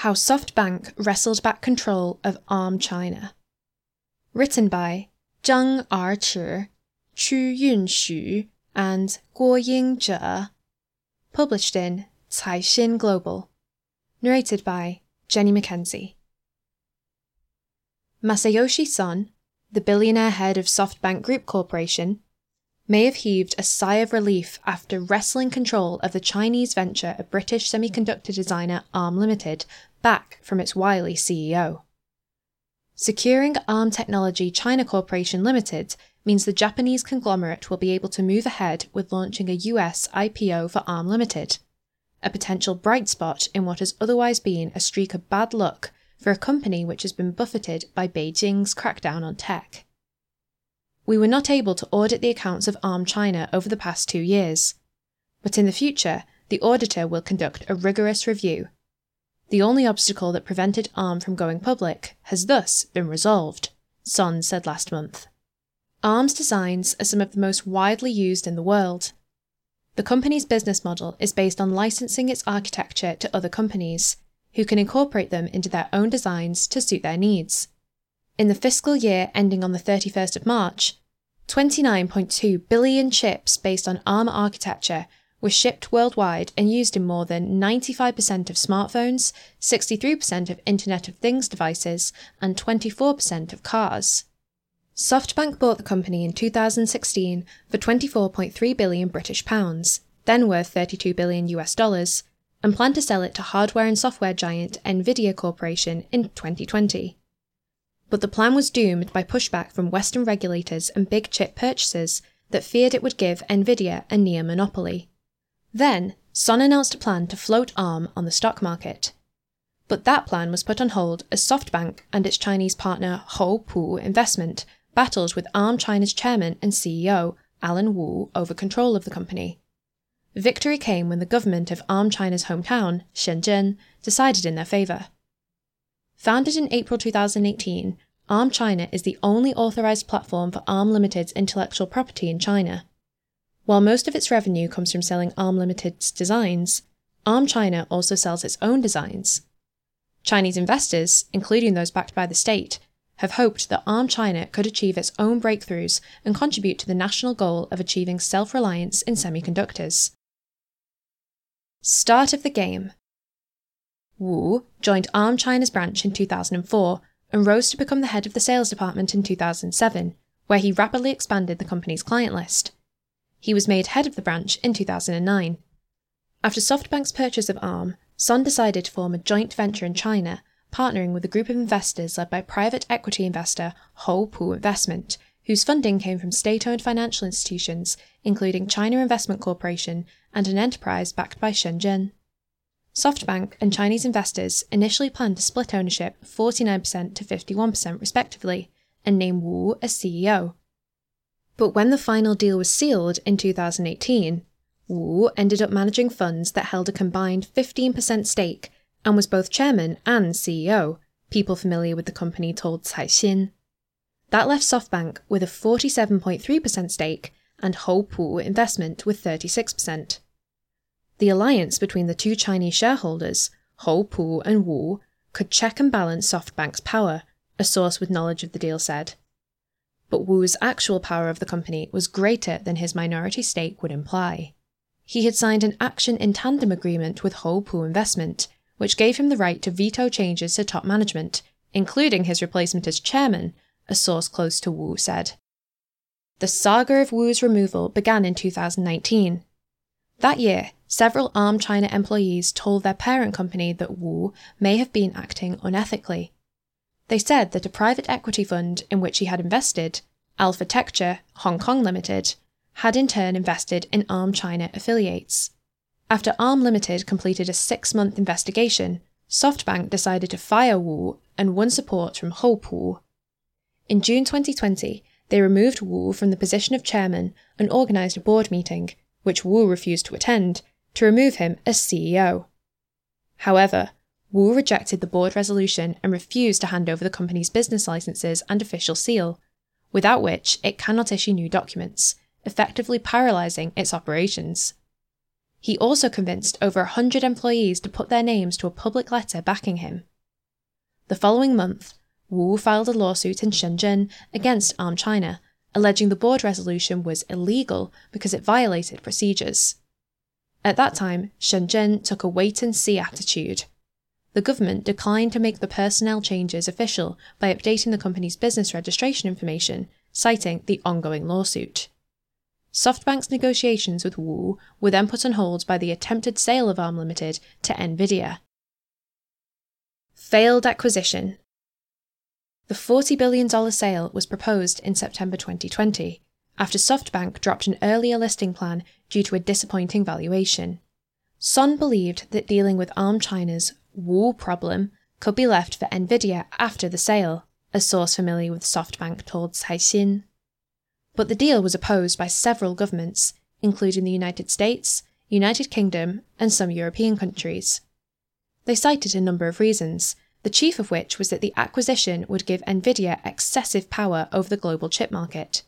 how SoftBank wrestled back control of ARM China. Written by Zhang Erchi, Qu Yunxu, and Guo Yingzhe. Published in Caixin Global. Narrated by Jenny McKenzie. Masayoshi Son, the billionaire head of SoftBank Group Corporation, may have heaved a sigh of relief after wresting control of the Chinese venture of British semiconductor designer ARM Limited back from its wily CEO. Securing ARM Technology China Corporation Limited means the Japanese conglomerate will be able to move ahead with launching a US IPO for ARM Limited, a potential bright spot in what has otherwise been a streak of bad luck for a company which has been buffeted by Beijing's crackdown on tech. We were not able to audit the accounts of ARM China over the past two years, but in the future, the auditor will conduct a rigorous review. The only obstacle that prevented ARM from going public has thus been resolved, Son said last month. ARM's designs are some of the most widely used in the world. The company's business model is based on licensing its architecture to other companies, who can incorporate them into their own designs to suit their needs. In the fiscal year ending on the 31st of March, 29.2 billion chips based on ARM architecture were shipped worldwide and used in more than 95% of smartphones, 63% of Internet of Things devices, and 24% of cars. SoftBank bought the company in 2016 for 24.3 billion British pounds, then worth 32 billion US dollars, and planned to sell it to hardware and software giant Nvidia Corporation in 2020. But the plan was doomed by pushback from Western regulators and big chip purchasers that feared it would give Nvidia a near monopoly. Then, Son announced a plan to float ARM on the stock market. But that plan was put on hold as SoftBank and its Chinese partner Houpu Investment battled with ARM China's chairman and CEO, Allen Wu, over control of the company. Victory came when the government of ARM China's hometown, Shenzhen, decided in their favour. Founded in April 2018, ARM China is the only authorised platform for ARM Limited's intellectual property in China. While most of its revenue comes from selling ARM Limited's designs, ARM China also sells its own designs. Chinese investors, including those backed by the state, have hoped that ARM China could achieve its own breakthroughs and contribute to the national goal of achieving self reliance in semiconductors. Start of the game Wu joined ARM China's branch in 2004 and rose to become the head of the sales department in 2007, where he rapidly expanded the company's client list. He was made head of the branch in 2009. After SoftBank's purchase of ARM, Son decided to form a joint venture in China, partnering with a group of investors led by private equity investor Houpu Investment, whose funding came from state owned financial institutions, including China Investment Corporation and an enterprise backed by Shenzhen. SoftBank and Chinese investors initially planned to split ownership 49% to 51% respectively and name Wu as CEO. But when the final deal was sealed in 2018, Wu ended up managing funds that held a combined 15% stake and was both chairman and CEO, people familiar with the company told Caixin. That left SoftBank with a 47.3% stake and Houpu Investment with 36%. The alliance between the two Chinese shareholders, Houpu and Wu, could check and balance SoftBank's power, a source with knowledge of the deal said. But Wu's actual power of the company was greater than his minority stake would imply. He had signed an action in tandem agreement with Houpu Investment, which gave him the right to veto changes to top management, including his replacement as chairman, a source close to Wu said. The saga of Wu's removal began in 2019. That year, several ARM China employees told their parent company that Wu may have been acting unethically. They said that a private equity fund in which he had invested, Alpha Tecture Hong Kong Limited, had in turn invested in ARM China affiliates. After ARM Limited completed a six month investigation, SoftBank decided to fire Wu and won support from Houpu. In June 2020, they removed Wu from the position of chairman and organised a board meeting, which Wu refused to attend, to remove him as CEO. However, Wu rejected the board resolution and refused to hand over the company's business licenses and official seal, without which it cannot issue new documents, effectively paralysing its operations. He also convinced over 100 employees to put their names to a public letter backing him. The following month, Wu filed a lawsuit in Shenzhen against Arm China, alleging the board resolution was illegal because it violated procedures. At that time, Shenzhen took a wait and see attitude. The government declined to make the personnel changes official by updating the company's business registration information, citing the ongoing lawsuit. SoftBank's negotiations with Wu were then put on hold by the attempted sale of ARM Limited to Nvidia. Failed acquisition. The $40 billion sale was proposed in September 2020 after SoftBank dropped an earlier listing plan due to a disappointing valuation. Son believed that dealing with ARM China's Wu problem could be left for Nvidia after the sale, a source familiar with SoftBank told Caixin. But the deal was opposed by several governments, including the United States, United Kingdom, and some European countries. They cited a number of reasons, the chief of which was that the acquisition would give Nvidia excessive power over the global chip market.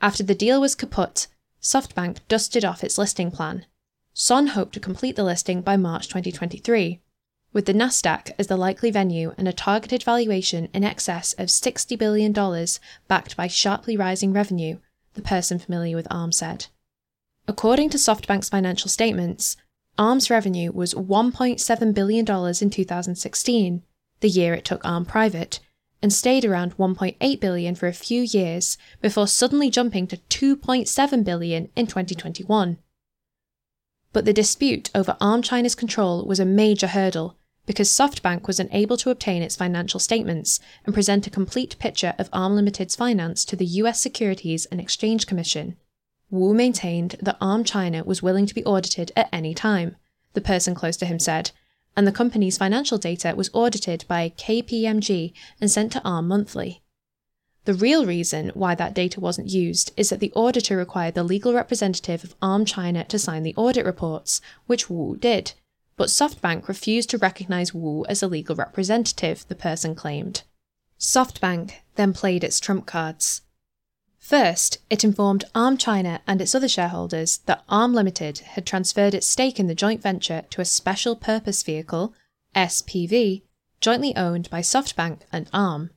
After the deal was kaput, SoftBank dusted off its listing plan. Son hoped to complete the listing by March 2023, with the Nasdaq as the likely venue and a targeted valuation in excess of $60 billion backed by sharply rising revenue, the person familiar with ARM said. According to SoftBank's financial statements, ARM's revenue was $1.7 billion in 2016, the year it took ARM private, and stayed around 1.8 billion for a few years before suddenly jumping to 2.7 billion in 2021. But the dispute over ARM China's control was a major hurdle because SoftBank was unable to obtain its financial statements and present a complete picture of ARM Limited's finance to the US Securities and Exchange Commission. Wu maintained that ARM China was willing to be audited at any time, the person close to him said, and the company's financial data was audited by KPMG and sent to ARM monthly. The real reason why that data wasn't used is that the auditor required the legal representative of ARM China to sign the audit reports, which Wu did, but SoftBank refused to recognize Wu as a legal representative, the person claimed. SoftBank then played its trump cards. First, it informed ARM China and its other shareholders that ARM Limited had transferred its stake in the joint venture to a special purpose vehicle, SPV, jointly owned by SoftBank and ARM.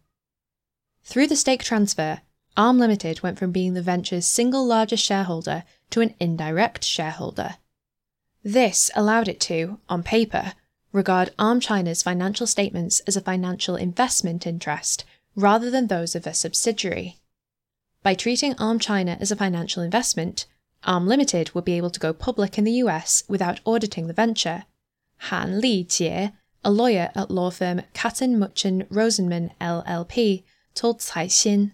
Through the stake transfer, ARM Limited went from being the venture's single largest shareholder to an indirect shareholder. This allowed it to, on paper, regard ARM China's financial statements as a financial investment interest rather than those of a subsidiary. By treating ARM China as a financial investment, ARM Limited would be able to go public in the US without auditing the venture. Han Li Jie, a lawyer at law firm Katten Muchin Rosenman LLP, told Caixin.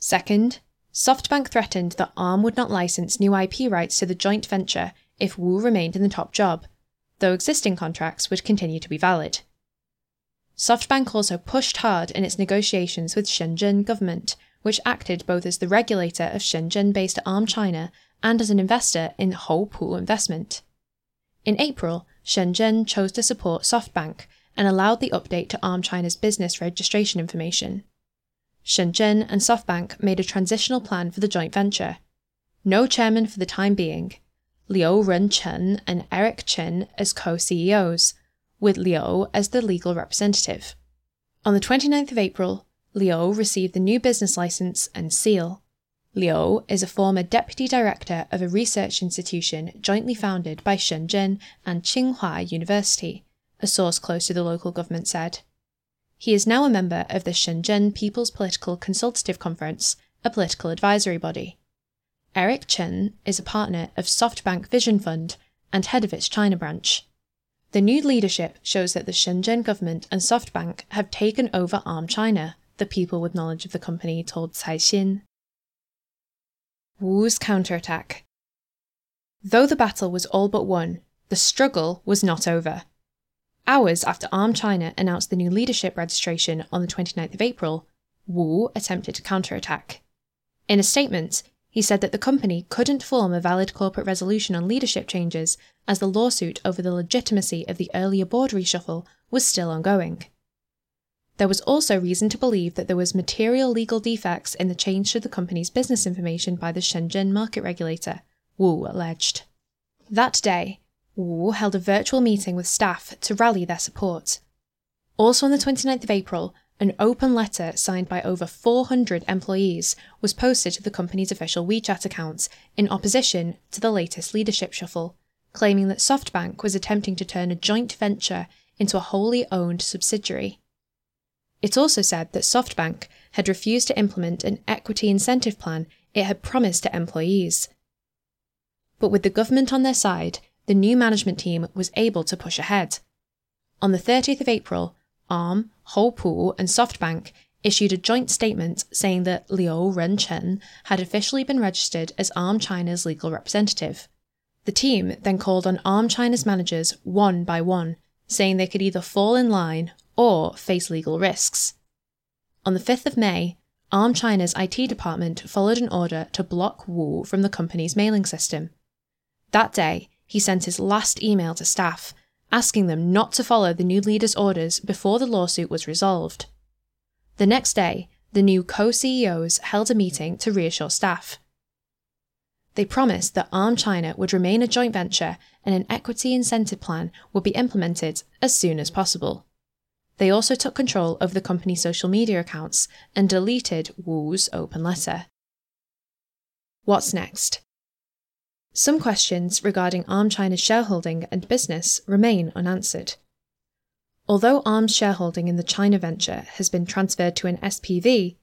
Second, SoftBank threatened that ARM would not license new IP rights to the joint venture if Wu remained in the top job, though existing contracts would continue to be valid. SoftBank also pushed hard in its negotiations with Shenzhen government, which acted both as the regulator of Shenzhen-based Arm China and as an investor in Houpu Investment. In April, Shenzhen chose to support SoftBank and allowed the update to Arm China's business registration information. Shenzhen and SoftBank made a transitional plan for the joint venture. No chairman for the time being, Liu Renchen and Eric Chen as co CEOs, with Liu as the legal representative. On the 29th of April, Liu received the new business license and seal. Liu is a former deputy director of a research institution jointly founded by Shenzhen and Tsinghua University, a source close to the local government said. He is now a member of the Shenzhen People's Political Consultative Conference, a political advisory body. Eric Chen is a partner of SoftBank Vision Fund and head of its China branch. The new leadership shows that the Shenzhen government and SoftBank have taken over Arm China, the people with knowledge of the company told Caixin. Wu's counterattack. Though the battle was all but won, the struggle was not over. Hours after Arm China announced the new leadership registration on the 29th of April, Wu attempted to counterattack. In a statement, he said that the company couldn't form a valid corporate resolution on leadership changes as the lawsuit over the legitimacy of the earlier board reshuffle was still ongoing. There was also reason to believe that there was material legal defects in the change to the company's business information by the Shenzhen market regulator, Wu alleged. That day, Wu held a virtual meeting with staff to rally their support. Also on the 29th of April, an open letter signed by over 400 employees was posted to the company's official WeChat accounts in opposition to the latest leadership shuffle, claiming that SoftBank was attempting to turn a joint venture into a wholly owned subsidiary. It also said that SoftBank had refused to implement an equity incentive plan it had promised to employees. But with the government on their side, the new management team was able to push ahead. On the 30th of April, ARM, Houpu, and SoftBank issued a joint statement saying that Liu Renchen had officially been registered as ARM China's legal representative. The team then called on ARM China's managers one by one, saying they could either fall in line or face legal risks. On the 5th of May, ARM China's IT department followed an order to block Wu from the company's mailing system. That day, he sent his last email to staff, asking them not to follow the new leader's orders before the lawsuit was resolved. The next day, the new co CEOs held a meeting to reassure staff. They promised that ARM China would remain a joint venture and an equity incentive plan would be implemented as soon as possible. They also took control of the company's social media accounts and deleted Wu's open letter. What's next? Some questions regarding ARM China's shareholding and business remain unanswered. Although ARM's shareholding in the China venture has been transferred to an SPV,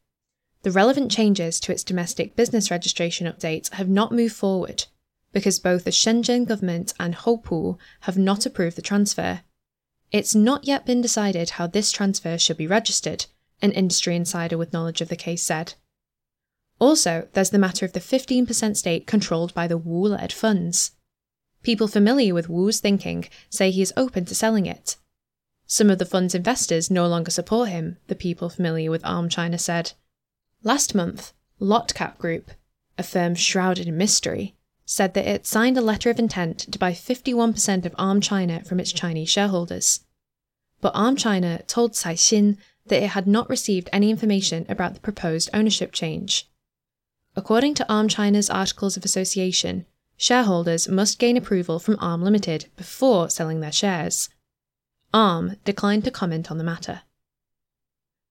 the relevant changes to its domestic business registration update have not moved forward because both the Shenzhen government and Houpu have not approved the transfer. It's not yet been decided how this transfer should be registered, an industry insider with knowledge of the case said. Also, there's the matter of the 15% stake controlled by the Wu led funds. People familiar with Wu's thinking say he is open to selling it. Some of the fund's investors no longer support him, the people familiar with ARM China said. Last month, LotCap Group, a firm shrouded in mystery, said that it signed a letter of intent to buy 51% of Arm China from its Chinese shareholders. But Arm China told Caixin that it had not received any information about the proposed ownership change. According to Arm China's Articles of Association, shareholders must gain approval from Arm Limited before selling their shares. Arm declined to comment on the matter.